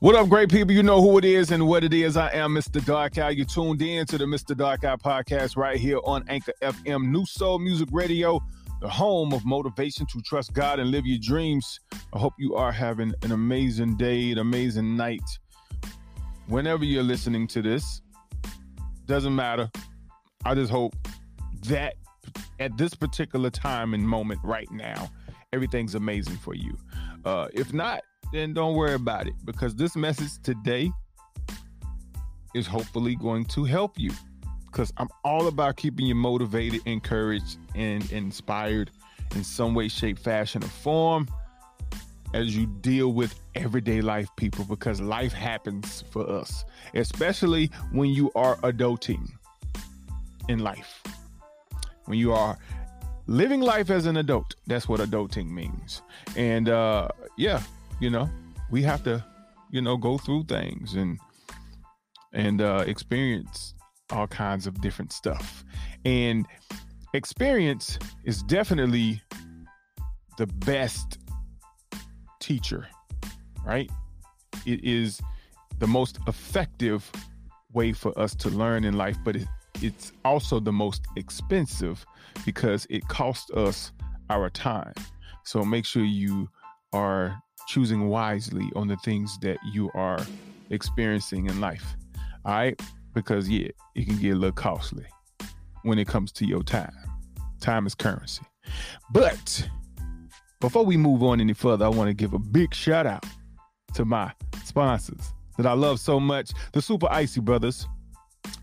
What up, great people? You know who it is and what it is. I am Mr. Dark Eye. You tuned in to the Mr. Dark Eye podcast right here on Anchor FM, New Soul Music Radio, the home of motivation to trust God and live your dreams. I hope you are having an amazing day, an amazing night. Whenever you're listening to this, doesn't matter. I just hope that at this particular time and moment right now, everything's amazing for you. Uh, if not, then don't worry about it because this message today is hopefully going to help you because I'm all about keeping you motivated, encouraged, and inspired in some way, shape, fashion, or form as you deal with everyday life people because life happens for us, especially when you are adulting in life. When you are living life as an adult, that's what adulting means. And uh yeah, you know, we have to, you know, go through things and and uh, experience all kinds of different stuff. And experience is definitely the best teacher, right? It is the most effective way for us to learn in life, but it, it's also the most expensive because it costs us our time. So make sure you are choosing wisely on the things that you are experiencing in life. All right? Because, yeah, it can get a little costly when it comes to your time. Time is currency. But before we move on any further, I want to give a big shout out to my sponsors that I love so much the Super Icy Brothers,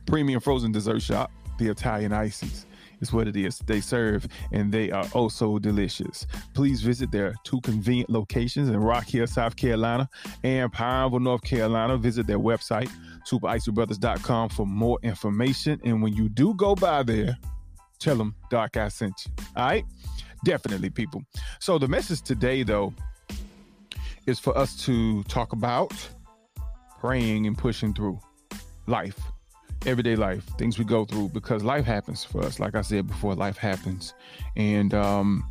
premium frozen dessert shop, the Italian Ices is what it is they serve, and they are oh so delicious. Please visit their two convenient locations in Rock Hill, South Carolina, and Pineville, North Carolina. Visit their website, supericybrothers.com, for more information. And when you do go by there, tell them Dark Eye sent you. All right? Definitely, people. So the message today, though, is for us to talk about praying and pushing through life everyday life, things we go through, because life happens for us. Like I said before, life happens. And um,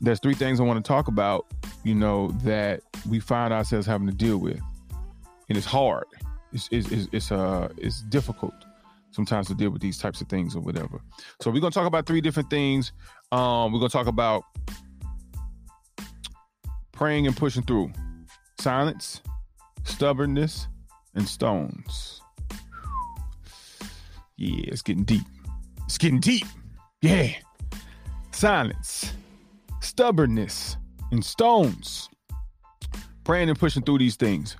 there's three things I want to talk about, you know, that we find ourselves having to deal with. And it's hard. It's, it's, it's, it's, uh, it's difficult sometimes to deal with these types of things or whatever. So we're going to talk about three different things. Um, we're going to talk about praying and pushing through silence, stubbornness, and stones. Yeah, it's getting deep. It's getting deep. Yeah. Silence, stubbornness, and stones. Praying and pushing through these things.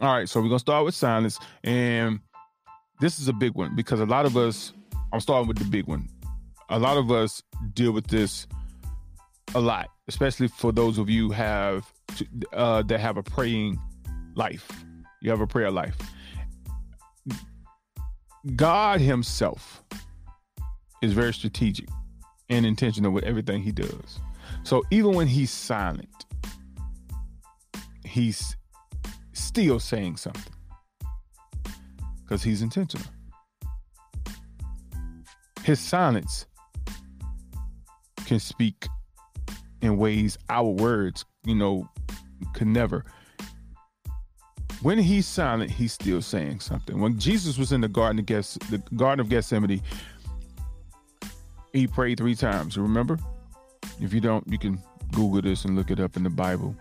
All right, so we're gonna start with silence, and this is a big one because a lot of us. I'm starting with the big one. A lot of us deal with this a lot, especially for those of you have uh, that have a praying life. You have a prayer life. God Himself is very strategic and intentional with everything He does. So even when He's silent, He's still saying something because He's intentional. His silence can speak in ways our words, you know, can never when he's silent, he's still saying something. When Jesus was in the garden of Geth- the Garden of Gethsemane, he prayed three times. Remember? If you don't, you can Google this and look it up in the Bible.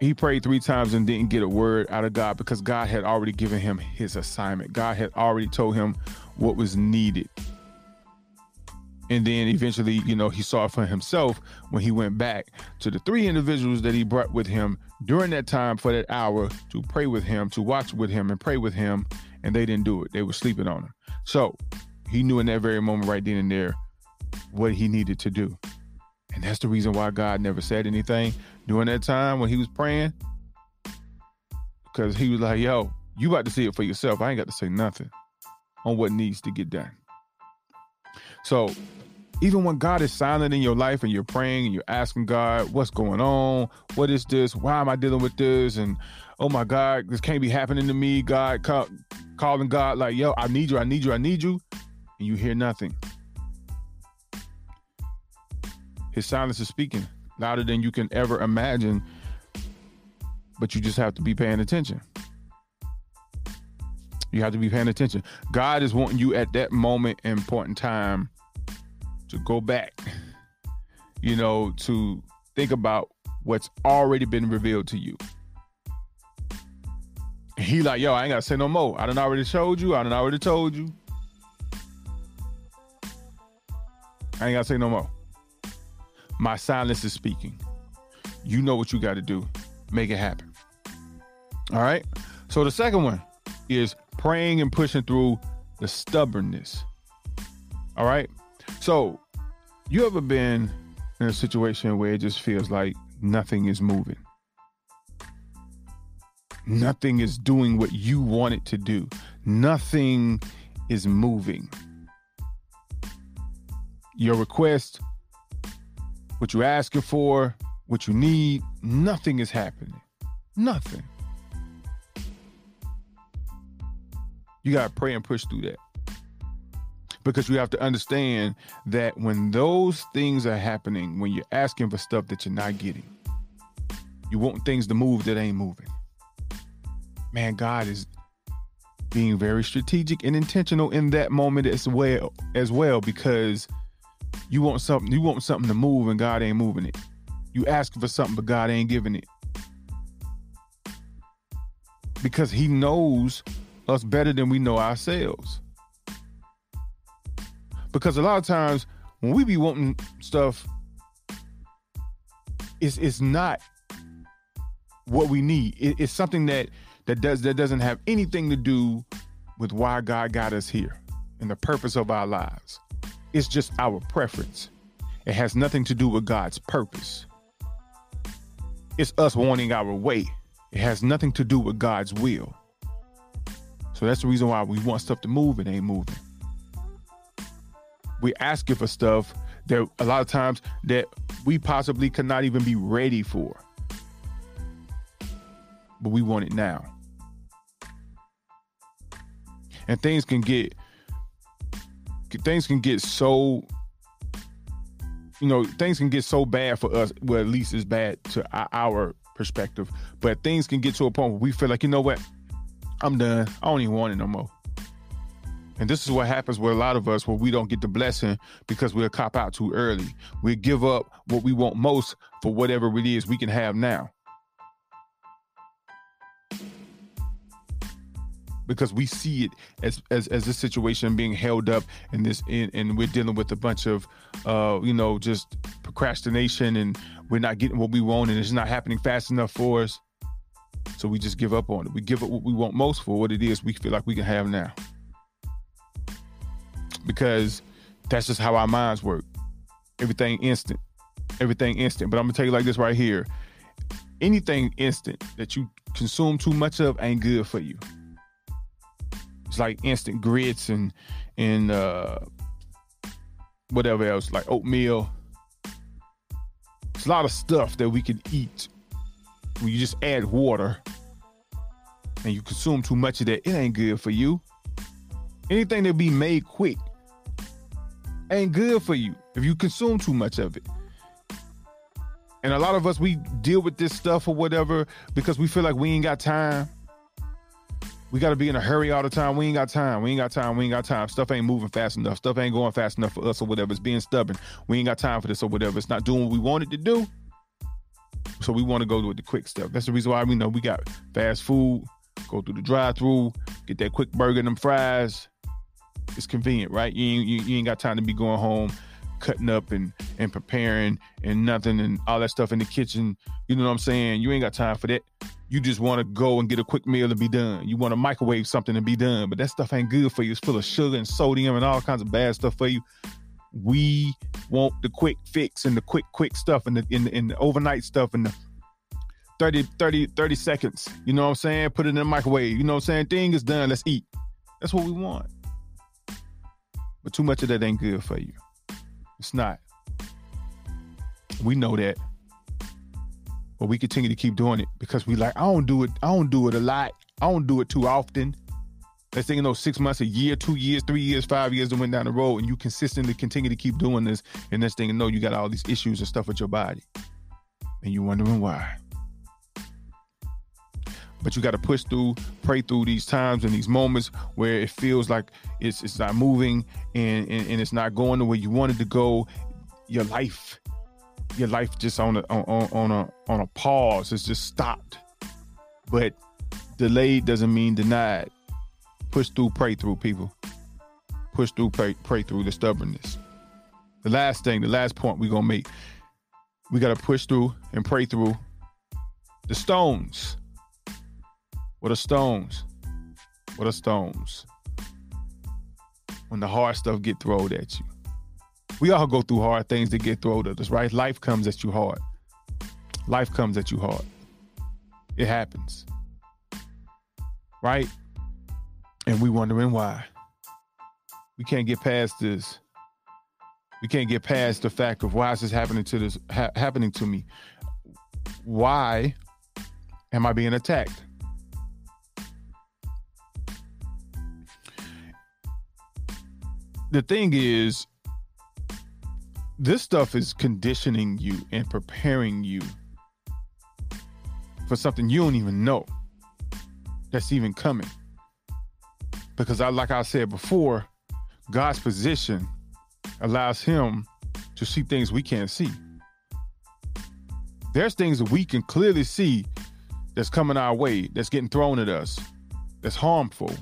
He prayed three times and didn't get a word out of God because God had already given him his assignment. God had already told him what was needed and then eventually, you know, he saw it for himself when he went back to the three individuals that he brought with him during that time for that hour to pray with him, to watch with him and pray with him. And they didn't do it. They were sleeping on him. So he knew in that very moment, right then and there, what he needed to do. And that's the reason why God never said anything during that time when he was praying. Because he was like, yo, you about to see it for yourself. I ain't got to say nothing on what needs to get done. So even when God is silent in your life and you're praying and you're asking God, what's going on? What is this? Why am I dealing with this? And oh my God, this can't be happening to me. God call, calling God like, yo, I need you, I need you, I need you. And you hear nothing. His silence is speaking louder than you can ever imagine. But you just have to be paying attention. You have to be paying attention. God is wanting you at that moment in time to go back, you know, to think about what's already been revealed to you. he like, yo, I ain't gotta say no more. I done already showed you. I done already told you. I ain't gotta say no more. My silence is speaking. You know what you got to do. Make it happen. All right. So the second one is praying and pushing through the stubbornness. All right. So you ever been in a situation where it just feels like nothing is moving? Nothing is doing what you want it to do. Nothing is moving. Your request, what you're asking for, what you need, nothing is happening. Nothing. You got to pray and push through that. Because you have to understand that when those things are happening, when you're asking for stuff that you're not getting, you want things to move that ain't moving. Man, God is being very strategic and intentional in that moment as well as well because you want something you want something to move and God ain't moving it. You asking for something but God ain't giving it. Because he knows us better than we know ourselves. Because a lot of times when we be wanting stuff, it's it's not what we need. It, it's something that that does that doesn't have anything to do with why God got us here and the purpose of our lives. It's just our preference. It has nothing to do with God's purpose. It's us wanting our way. It has nothing to do with God's will. So that's the reason why we want stuff to move and ain't moving. We're asking for stuff that a lot of times that we possibly could not even be ready for. But we want it now. And things can get things can get so you know things can get so bad for us well at least it's bad to our perspective but things can get to a point where we feel like you know what I'm done. I don't even want it no more. And this is what happens with a lot of us where we don't get the blessing because we'll cop out too early. We give up what we want most for whatever it is we can have now. Because we see it as as as this situation being held up and this and, and we're dealing with a bunch of uh you know just procrastination and we're not getting what we want and it's not happening fast enough for us. So we just give up on it. We give up what we want most for what it is we feel like we can have now. Because that's just how our minds work. Everything instant. Everything instant. But I'm gonna tell you like this right here. Anything instant that you consume too much of ain't good for you. It's like instant grits and and uh whatever else, like oatmeal. It's a lot of stuff that we can eat when you just add water and you consume too much of that, it ain't good for you. Anything that be made quick ain't good for you if you consume too much of it. And a lot of us, we deal with this stuff or whatever because we feel like we ain't got time. We got to be in a hurry all the time. We ain't got time. We ain't got time. We ain't got time. Stuff ain't moving fast enough. Stuff ain't going fast enough for us or whatever. It's being stubborn. We ain't got time for this or whatever. It's not doing what we wanted to do. So we want to go with the quick stuff. That's the reason why we know we got fast food, go through the drive through, get that quick burger and them fries. It's convenient, right? You ain't, you, you ain't got time to be going home, cutting up and and preparing and nothing and all that stuff in the kitchen. You know what I'm saying? You ain't got time for that. You just want to go and get a quick meal and be done. You want to microwave something and be done, but that stuff ain't good for you. It's full of sugar and sodium and all kinds of bad stuff for you we want the quick fix and the quick quick stuff and the in the, the overnight stuff and the 30 30 30 seconds. You know what i'm saying? Put it in the microwave. You know what i'm saying? Thing is done. Let's eat. That's what we want. But too much of that ain't good for you. It's not. We know that. But we continue to keep doing it because we like i don't do it i don't do it a lot. I don't do it too often Let's say, you know, six months, a year, two years, three years, five years, and went down the road, and you consistently continue to keep doing this, and next thing you know, you got all these issues and stuff with your body, and you're wondering why. but you got to push through, pray through these times and these moments where it feels like it's it's not moving and, and, and it's not going the way you wanted to go. Your life, your life just on a on, on a on a pause. It's just stopped. But delayed doesn't mean denied. Push through, pray through, people. Push through, pray, pray through the stubbornness. The last thing, the last point we're gonna make, we gotta push through and pray through the stones. What are stones? What are stones? When the hard stuff get thrown at you. We all go through hard things that get thrown at us, right? Life comes at you hard. Life comes at you hard. It happens. Right? And we wondering why. We can't get past this. We can't get past the fact of why is this happening to this ha- happening to me? Why am I being attacked? the thing is, this stuff is conditioning you and preparing you for something you don't even know that's even coming. Because I like I said before, God's position allows him to see things we can't see. There's things that we can clearly see that's coming our way, that's getting thrown at us, that's harmful,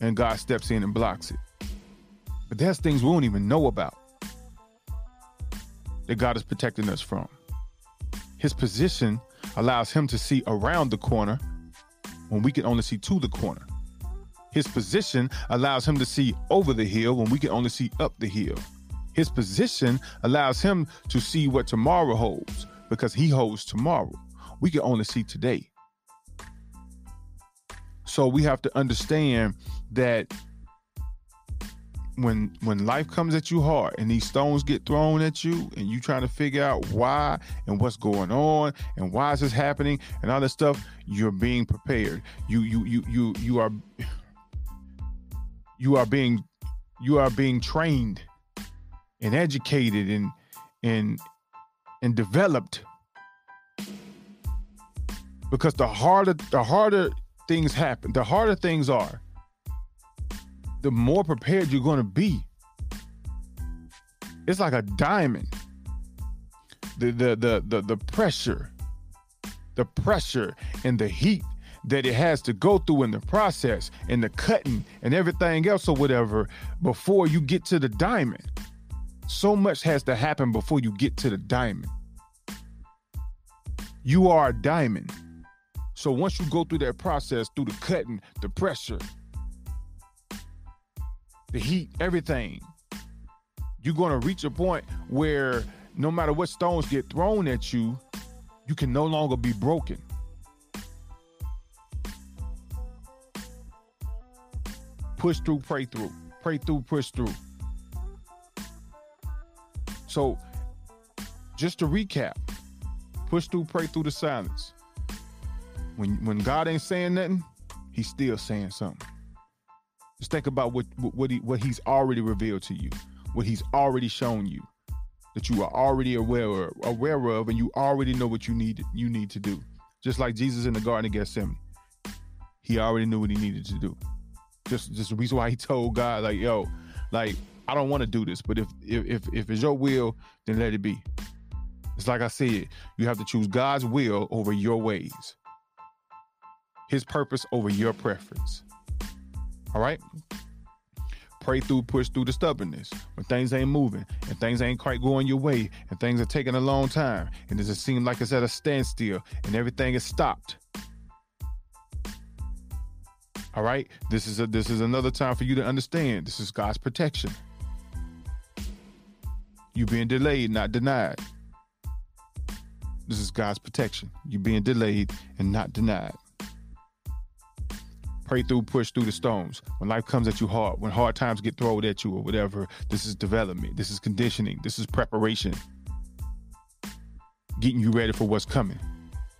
and God steps in and blocks it. But there's things we don't even know about that God is protecting us from. His position allows him to see around the corner when we can only see to the corner. His position allows him to see over the hill when we can only see up the hill. His position allows him to see what tomorrow holds because he holds tomorrow. We can only see today. So we have to understand that when when life comes at you hard and these stones get thrown at you and you trying to figure out why and what's going on and why is this happening and all that stuff you're being prepared you you you you you are you are being you are being trained and educated and and and developed because the harder the harder things happen the harder things are the more prepared you're going to be. It's like a diamond. The, the the the the pressure, the pressure and the heat that it has to go through in the process and the cutting and everything else or whatever before you get to the diamond. So much has to happen before you get to the diamond. You are a diamond. So once you go through that process, through the cutting, the pressure, the heat, everything. You're going to reach a point where no matter what stones get thrown at you, you can no longer be broken. Push through, pray through. Pray through, push through. So, just to recap, push through, pray through the silence. When when God ain't saying nothing, he's still saying something. Just think about what what he what he's already revealed to you, what he's already shown you, that you are already aware of, aware of, and you already know what you need you need to do. Just like Jesus in the Garden of Gethsemane, he already knew what he needed to do. Just just the reason why he told God, like, yo, like I don't want to do this, but if if if it's your will, then let it be. It's like I said, you have to choose God's will over your ways, His purpose over your preference. All right. Pray through, push through the stubbornness when things ain't moving and things ain't quite going your way and things are taking a long time and it seems like it's at a standstill and everything is stopped. All right. This is a this is another time for you to understand. This is God's protection. You being delayed, not denied. This is God's protection. You being delayed and not denied. Pray through, push through the stones. When life comes at you hard, when hard times get thrown at you or whatever, this is development. This is conditioning. This is preparation. Getting you ready for what's coming.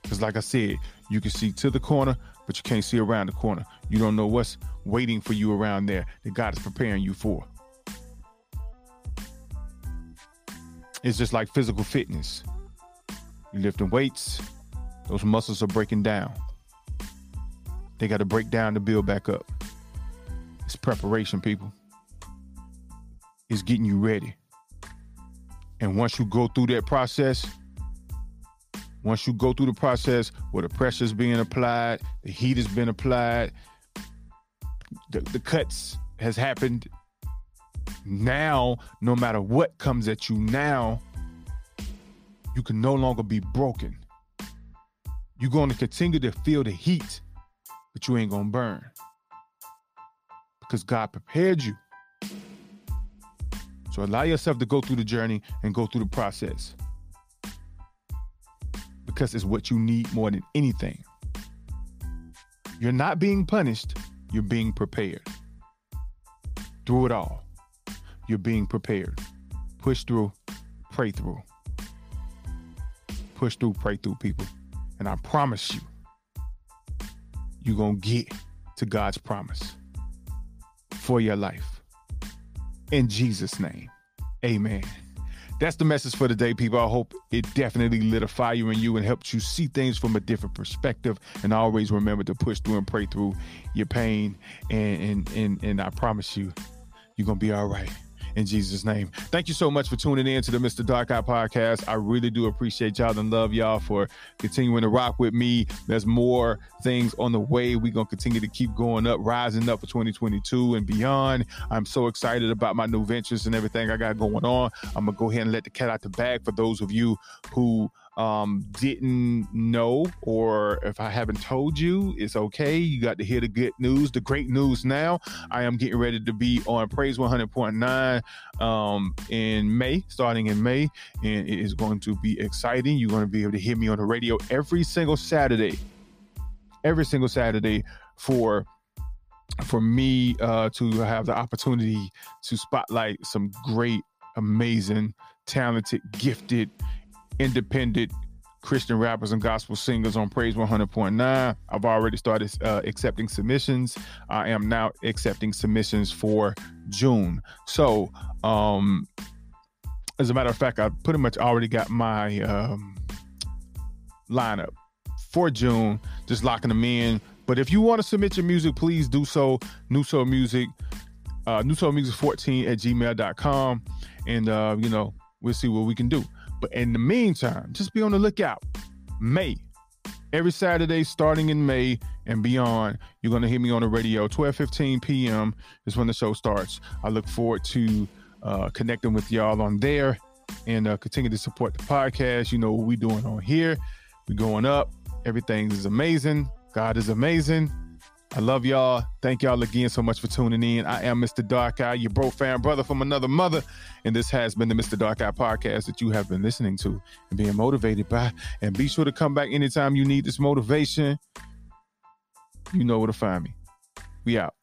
Because, like I said, you can see to the corner, but you can't see around the corner. You don't know what's waiting for you around there that God is preparing you for. It's just like physical fitness. You're lifting weights, those muscles are breaking down. they got to break down to build back up. It's preparation, people. It's getting you ready. And once you go through that process, once you go through the process where the pressure's being applied, the heat has been applied, the, the cuts has happened. Now, no matter what comes at you now, you can no longer be broken. You're going to continue to feel the heat, but you ain't going to burn because God prepared you. So allow yourself to go through the journey and go through the process because it's what you need more than anything. You're not being punished, you're being prepared. Through it all, you're being prepared. Push through, pray through. Push through, pray through, people. And I promise you, you're going to get to God's promise for your life. In Jesus' name, amen. That's the message for today, people. I hope it definitely lit a fire in you and helped you see things from a different perspective. And always remember to push through and pray through your pain. And and and, and I promise you, you're gonna be all right in Jesus' name. Thank you so much for tuning in to the Mr. Dark Eye podcast. I really do appreciate y'all and love y'all for continuing to rock with me. There's more things on the way. We're going to continue to keep going up, rising up for 2022 and beyond. I'm so excited about my new ventures and everything I got going on. I'm going to go ahead and let the cat out the bag for those of you who um, didn't know, or if I haven't told you, it's okay. You got to hear the good news, the great news now. I am getting ready to be on Praise 100.9 um, in May, starting in May, and it is going to be exciting. You're going to be able to hear me on the radio every single Saturday, every single Saturday for for me uh, to have the opportunity to spotlight some great, amazing, talented, gifted independent Christian rappers and gospel singers on Praise 100.9. I've already started uh, accepting submissions. I am now accepting submissions for June. So, um, as a matter of fact, I pretty much already got my um, lineup for June, just locking them in. But if you want to submit your music, please do so. New Soul Music, uh, New Soul Music 14 at gmail.com. And, uh, you know, we'll see what we can do. But in the meantime, just be on the lookout. May, every Saturday starting in May and beyond, you're going to hear me on the radio. 12:15 p.m. is when the show starts. I look forward to uh, connecting with y'all on there and uh, continue to support the podcast. You know what we're doing on here. We're going up. Everything is amazing. God is amazing. I love y'all. Thank y'all again so much for tuning in. I am Mr. Dark Eye, your bro fan brother from another mother. And this has been the Mr. Dark Eye podcast that you have been listening to and being motivated by. And be sure to come back anytime you need this motivation. You know where to find me. We out.